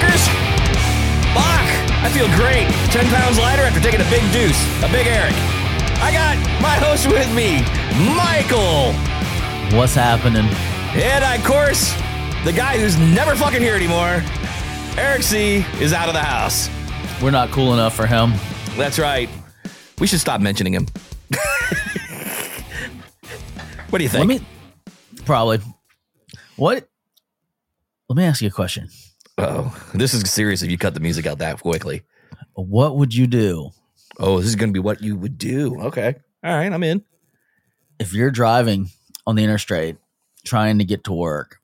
motherfuckers. Fuck, I feel great. 10 pounds lighter after taking a big deuce, a big Eric. I got my host with me, Michael. What's happening? And of course, the guy who's never fucking here anymore, Eric C, is out of the house. We're not cool enough for him. That's right. We should stop mentioning him. what do you think? Let me probably what? Let me ask you a question. Oh, this is serious if you cut the music out that quickly. What would you do Oh, this is going to be what you would do. Okay. All right, I'm in. if you're driving on the interstate trying to get to work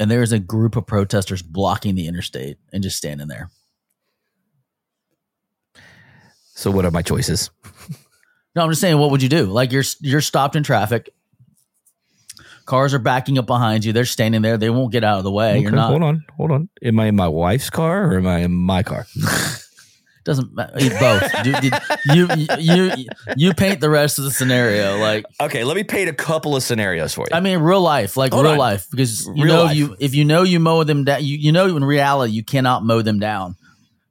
and there's a group of protesters blocking the interstate and just standing there? So, what are my choices? No, I'm just saying, what would you do? Like you're you're stopped in traffic. Cars are backing up behind you. They're standing there. They won't get out of the way. You're not. Hold on. Hold on. Am I in my wife's car or am I in my car? Doesn't matter. Both. Dude, dude, you, you you you paint the rest of the scenario. Like Okay, let me paint a couple of scenarios for you. I mean, real life, like Hold real on. life, because you Real know life. you if you know you mow them down, you, you know in reality you cannot mow them down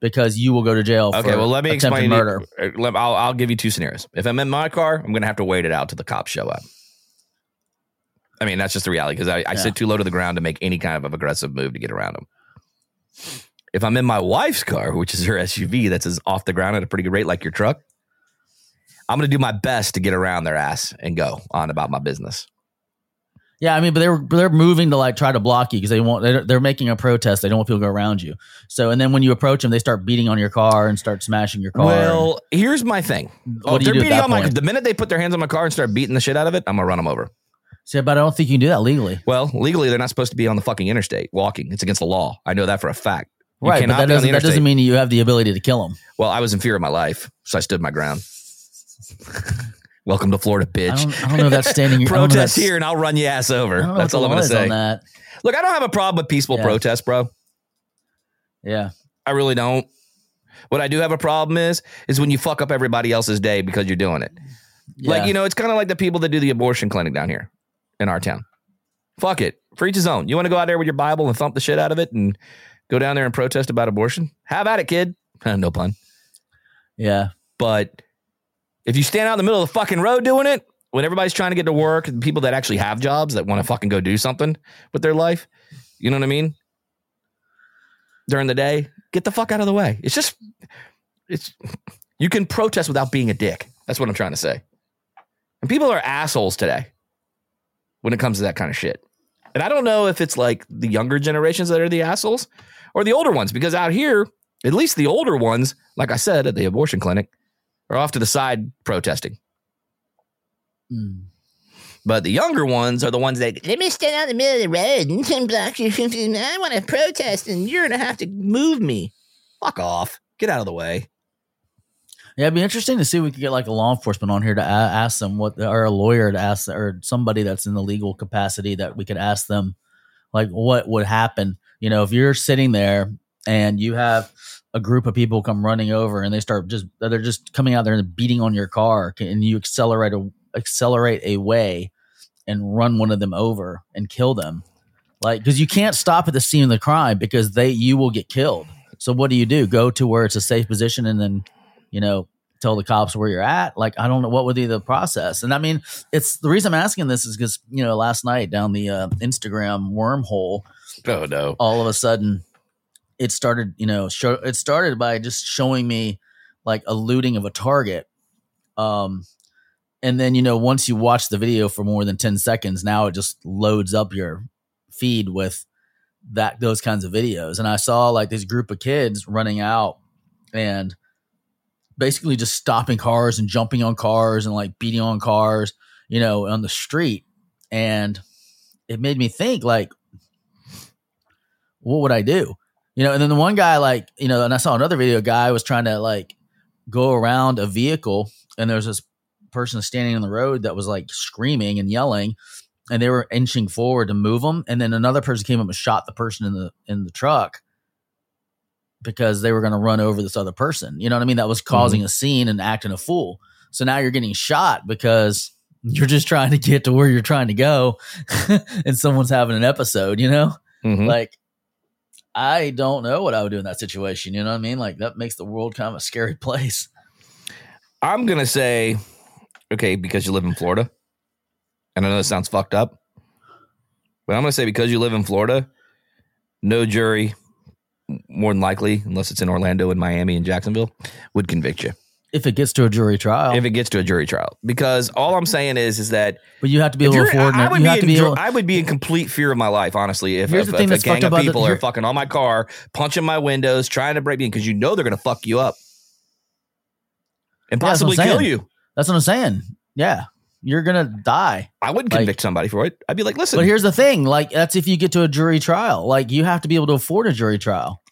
because you will go to jail. okay, for well, let me attempted explain. murder. Murder. Let, I'll, I'll give you two scenarios. If I'm in my car, I'm going to have to wait it out till the cops show up. I mean, that's just the reality because I, I Yeah. sit too low to the ground to make any kind of aggressive move to get around them. If I'm in my wife's car, which is her SUV that's as off the ground at a pretty good rate, like your truck, I'm going to do my best to get around their ass and go on about my business. Yeah, I mean, but they're they're moving to like try to block you because they want they're, they're making a protest. They don't want people to go around you. So, and then when you approach them, they start beating on your car and start smashing your car. Well, here's my thing. Oh, do you they're do at beating on my the minute they put their hands on my car and start beating the shit out of it, I'm gonna run them over. But I don't think you can do that legally. Well, legally, they're not supposed to be on the fucking interstate walking. It's against the law. I know that for a fact. You right, but that be on the doesn't that doesn't mean you have the ability to kill them. Well, I was in fear of my life, so I stood my ground. Welcome to Florida, I bitch. don't, I don't know if that's standing. I don't know if Protest that's- here, and I'll run your ass over. That's all I'm is on say. Look, I don't have a problem with peaceful Yeah. protests, bro. Yeah, I really don't. What I do have a problem is is when you fuck up everybody else's day because you're doing it. Like, you know, it's kind of like the people that do the abortion clinic down here in our town. Fuck it. For each his own. You want to go out there with your Bible and thump the shit out of it and go down there and protest about abortion? Have at it, kid. no pun. yeah. But if you stand out in the middle of the fucking road doing it, when everybody's trying to get to work, people that actually have jobs that want to fucking go do something with their life, you know what I mean? During the day, get the fuck out of the way. It's just, it's, you can protest without being a dick. That's what I'm trying to say. And people are assholes today when it comes to that kind of shit. And I don't know if it's like the younger generations that are the assholes or the older ones, because out here, at least the older ones, like I said at the abortion clinic, are off to the side protesting. Mm. But the younger ones are the ones that Let me stand out in the middle of the road and ten blocks. I want to protest, and you're gonna have to move me. fuck off, get out of the way. Yeah, it'd be interesting to see if we could get like a law enforcement on here to a- ask them what, or a lawyer to ask, or somebody that's in the legal capacity that we could ask them, like what would happen. You know, if you're sitting there and you have a group of people come running over and they start just they're just coming out there and beating on your car, and you accelerate a accelerate a way and run one of them over and kill them, like because you can't stop at the scene of the crime because they you will get killed. So what do you do? Go to where it's a safe position and then you know, tell the cops where you're at. Like, I don't know what would be the process. And I mean, it's the reason I'm asking this is because, you know, last night down the uh, Instagram wormhole, Oh no. all of a sudden it started, you know, show, it started by just showing me like a looting of a target. Um, and then, you know, once you watch the video for more than 10 seconds, now it just loads up your feed with that, those kinds of videos. And I saw like this group of kids running out and basically just stopping cars and jumping on cars and like beating on cars, you know, on the street. And it made me think like, what would I do? You know, and then the one guy, like, you know, and I saw another video, guy was trying to like go around a vehicle and there was this person standing in the road that was like screaming and yelling and they were inching forward to move them. And then another person came up and shot the person in the in the truck because they were going to run over this other person. You know what I mean? That was causing a scene and acting a fool. So now you're getting shot because you're just trying to get to where you're trying to go and someone's having an episode, you know? Mhm. Like I don't know what I would do in that situation. You know what I mean? Like that makes the world kind of a scary place. I'm gonna say, okay, because you live in Florida, and I know this sounds fucked up, but I'm gonna say because you live in Florida, no jury, more than likely, unless it's in Orlando and Miami and Jacksonville, would convict you If it gets to a jury trial, if it gets to a jury trial. Because all I'm saying is, is that but you have to be able to afford. I, I would you be, have to in, be able. I would be in complete fear of my life, honestly, if, if, if a gang of about the- people are fucking on my car, punching my windows, trying to break me in, because you know they're gonna fuck you up and Yeah, possibly I'm kill you. That's what I'm saying. Yeah, you're gonna die. I wouldn't Like- convict somebody for it. I'd be like, listen, But here's the thing: like that's if you get to a jury trial. Like you have to be able to afford a jury trial.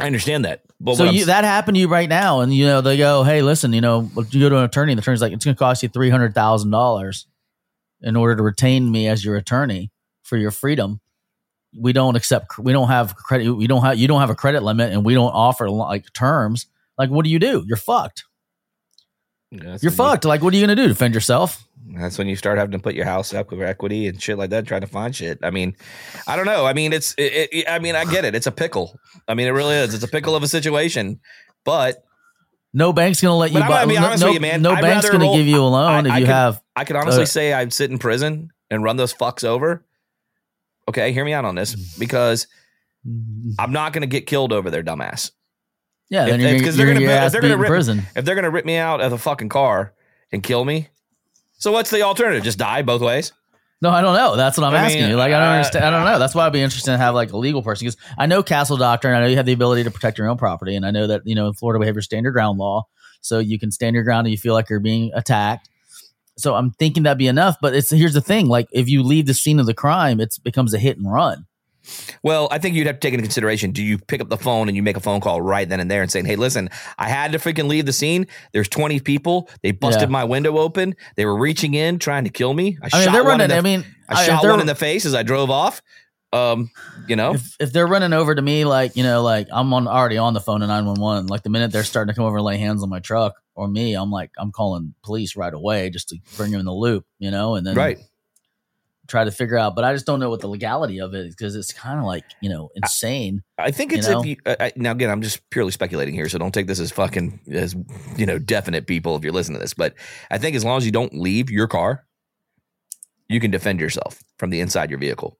I understand that. But so you, that happened to you right now, and you know they go, "Hey, listen, you know, you go to an attorney, the attorney's like, it's going to cost you three hundred thousand dollars in order to retain me as your attorney for your freedom. We don't accept, we don't have credit, we don't have, you don't have a credit limit, and we don't offer like terms. Like, what do you do? You're fucked. That's You're when you- fucked. Like, what are you going to do? Defend yourself? That's when you start having to put your house up with equity and shit like that, trying to find shit. I mean, I don't know. I mean, it's. It, it, I mean, I get it. It's a pickle. I mean, it really is. It's a pickle of a situation. But No bank's going to let you. But I'm gonna be no, honest no, with you, man. No I'd bank's going to roll- give you a loan I- if I you could- have. I could honestly Uh, say I'd sit in prison and run those fucks over. Okay, hear me out on this because I'm not going to get killed over their dumbass. Yeah, If- then you're, if- you're, 'cause they're gonna- if they're gonna rip- prison. If they're going to rip me out of a fucking car and kill me, so what's the alternative? Just die both ways? No, I don't know. That's what I'm I asking mean, you. Like, I don't uh, understand. I don't know. That's why I'd be interested to have like a legal person because I know Castle doctrine. I know you have the ability to protect your own property, and I know that you know in Florida we have your stand your ground law, so you can stand your ground and you feel like you're being attacked. So I'm thinking that'd be enough. But it's here's the thing: like if you leave the scene of the crime, it becomes a hit and run. Well, I think you'd have to take into consideration. Do you pick up the phone and you make a phone call right then and there and saying, "Hey, listen, I had to freaking leave the scene. There's 20 people. They busted Yeah. my window open. They were reaching in trying to kill me. I, I mean, shot one running. in the, I mean, I shot one in the face as I drove off. Um, you know, if, if they're running over to me like you know like i'm on already on the phone to 911 like the minute they're starting to come over and lay hands on my truck or me i'm like i'm calling police right away just to bring them in the loop you know and then right? Try to figure out but i just don't know what the legality of it is because it's kind of like you know insane I think You it's know? if you I, now again. I'm just purely speculating here, so don't take this as fucking as you know definite people if you're listening to this. But I think as long as you don't leave your car, you can defend yourself from the inside your vehicle.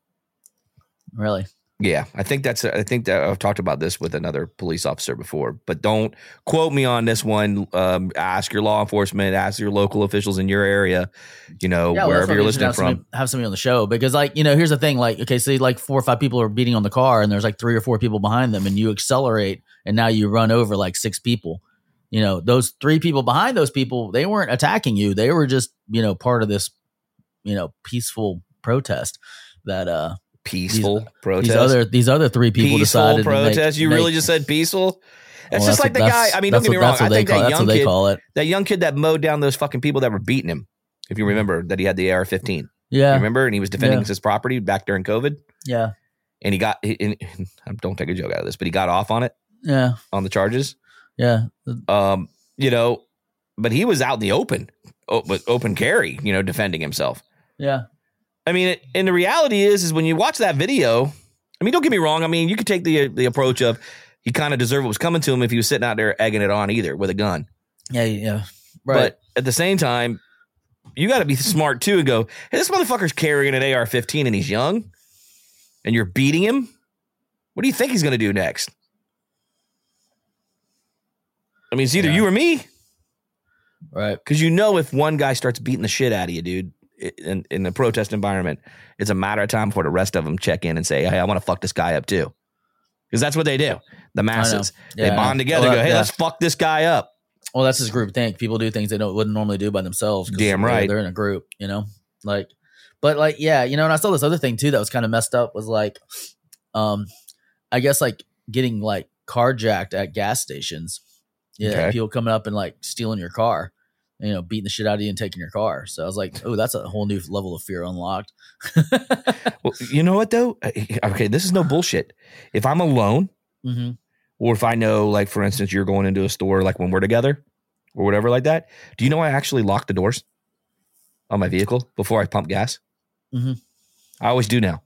really Yeah, I think that's. I think that I've talked about this with another police officer before, but don't quote me on this one. Um, ask your law enforcement, ask your local officials in your area, you know, well, that's wherever why you're listening have from. somebody, have somebody on the show because like you know here's the thing like okay say like four or five people are beating on the car and there's like three or four people behind them and you accelerate and now you run over like six people you know those three people behind those people they weren't attacking you they were just you know part of this you know peaceful protest that uh Peaceful protest. these other these other three people peaceful decided to make- protest. you make- really just said peaceful. That's Well, just like what- the guy. I mean, don't get me what- wrong. I think call that that's young what they kid, call it that young kid that mowed down those fucking people that were beating him. If you remember that he had the AR-15, Yeah, you remember, and he was defending Yeah. his property back during COVID, yeah and he got. And, don't take a joke out of this, but he got off on it yeah on the charges. yeah um, you know, but he was out in the open, with open carry, you know, defending himself. yeah I mean, it, and the reality is, is when you watch that video, I mean, don't get me wrong. I mean, you could take the the approach of he kind of deserved what was coming to him if he was sitting out there egging it on either with a gun. yeah yeah right But at the same time, you got to be smart too and go, hey, this motherfucker's carrying an AR-15 and he's young, and you're beating him. What do you think he's going to do next? I mean, it's either Yeah. you or me. right Because you know, if one guy starts beating the shit out of you, dude, in in the protest environment, it's a matter of time before the rest of them check in and say, "Hey, I want to fuck this guy up too," because that's what they do. The masses they bond together, Well, go, "Hey, yeah. let's fuck this guy up." Well, that's his group think. People do things they don't wouldn't normally do by themselves. Damn they're- right. They're in a group, you know. Like, but like, yeah, you know. And I saw this other thing too that was kind of messed up. Was like, um, I guess like getting like carjacked at gas stations. Yeah, Okay. people coming up and like stealing your car, you know, beating the shit out of you and taking your car. So I was like, oh, that's a whole new level of fear unlocked. Well, you know what though? Okay, this is no bullshit. If I'm alone, hmm or if I know, like for instance, you're going into a store, like when we're together, or whatever like that. Do you know I actually lock the doors on my vehicle before I pump gas? Mhm. I always do now.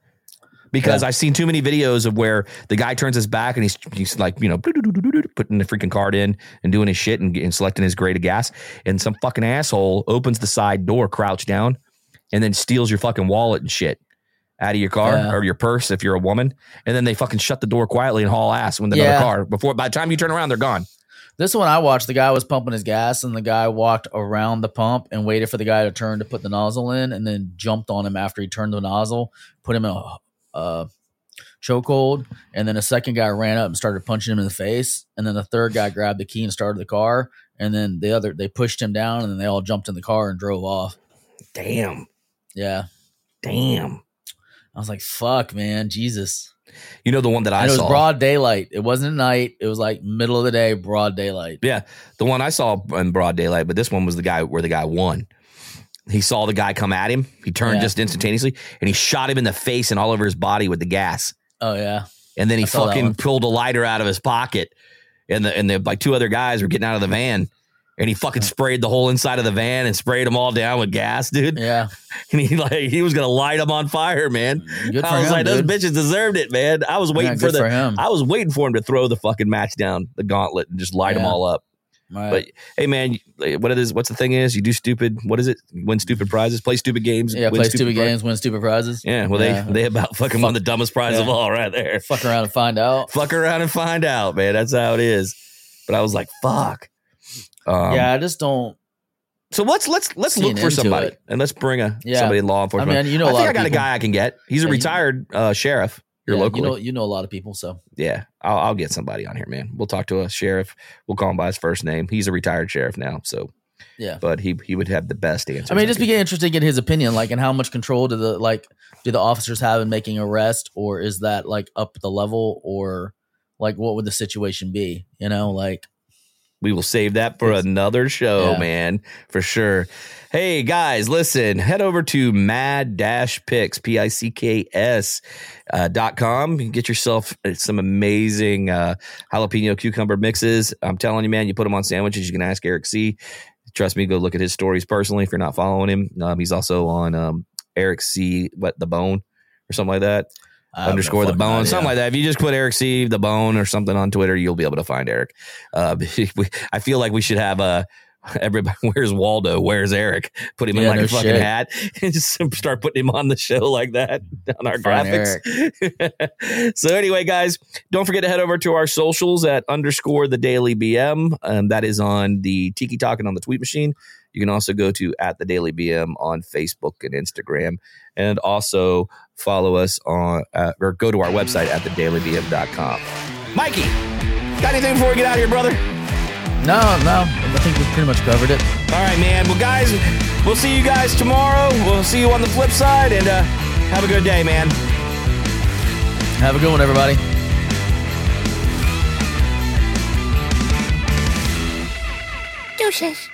Because Yeah. I've seen too many videos of where the guy turns his back and he's he's like you know putting the freaking card in and doing his shit and, and selecting his grade of gas, and some fucking asshole opens the side door, crouch down, and then steals your fucking wallet and shit out of your car Yeah. or your purse if you're a woman, and then they fucking shut the door quietly and haul ass with another Yeah. car before by the time you turn around they're gone. This one I watched, the guy was pumping his gas, and the guy walked around the pump and waited for the guy to turn to put the nozzle in, and then jumped on him after he turned the nozzle, put him in a uh, chokehold, and then a second guy ran up and started punching him in the face, and then the third guy grabbed the key and started the car, and then the other they pushed him down, and then they all jumped in the car and drove off. Damn, Yeah, damn. I was like, "Fuck, man, Jesus!" You know the one that I And it was saw. broad daylight. It wasn't at night. It was like middle of the day, broad daylight. Yeah, the one I saw in broad daylight, but this one was the guy where the guy won. He saw the guy come at him. He turned Yeah. just instantaneously, and he shot him in the face and all over his body with the gas. Oh yeah, And then he I saw that fucking pulled a lighter out of his pocket, and the and the like two other guys were getting out of the van, and he fucking sprayed the whole inside of the van and sprayed them all down with gas, dude. yeah. And he like he was gonna light them on fire, man. Good I was him, like, dude. those bitches deserved it, man. I was waiting Yeah, for the. for. I was waiting for him to throw the fucking match down the gauntlet and just light them all up. Right. But hey, man, what it is? What's the thing is? You do stupid. What is it? Win stupid prizes. Play stupid games. yeah, play stupid, pri- games, win stupid prizes. Yeah. Well, Yeah. they they about fucking won the dumbest prize of all right there. Fuck around and find out. Fuck around and find out, man. That's how it is. But I was like, fuck. Um, yeah, I just don't. So let's let's let's look for somebody it. and let's bring a Yeah. somebody in law I enforcement. mean, you know, I think I got a guy I can get. He's a Yeah, retired uh, sheriff. You're yeah, local. You know, you know a lot of people. So Yeah, I'll, I'll get somebody on here, man. We'll talk to a sheriff. We'll call him by his first name. He's a retired sheriff now, so yeah. but he he would have the best answer. I mean, just be interesting in his opinion, like, and how much control do the like do the officers have in making arrest, or is that like up the level, or like what would the situation be? You know, like we will save that for another show, Yeah. man, for sure. Hey guys, listen, head over to mad dash picks, P I C K S uh, dot com. You can get yourself uh, some amazing uh, jalapeno cucumber mixes. I'm telling you, man, you put them on sandwiches. You can ask Eric C. Trust me, go look at his stories personally if you're not following him. Um, he's also on um, Eric C. What the bone or something like that. I have no underscore the bone, something like that. If you just put Eric C the bone or something on Twitter, you'll be able to find Eric. Uh, we, I feel like we should have a everybody. Where's Waldo? Where's Eric? Put him in like no a fucking shit. hat and just start putting him on the show like that on our graphics. so anyway, guys, don't forget to head over to our socials at underscore the Daily BM. Um, that is on the Tiki Talk and on the Tweet Machine. You can also go to at the Daily BM on Facebook and Instagram, and also follow us on uh, or go to our website at thedailybm.com. Mikey, got anything before we get out of here, brother? No, no, I think we've pretty much covered it. All right, man. Well, guys, we'll see you guys tomorrow. We'll see you on the flip side, and uh, have a good day, man. Have a good one, everybody. Deuces.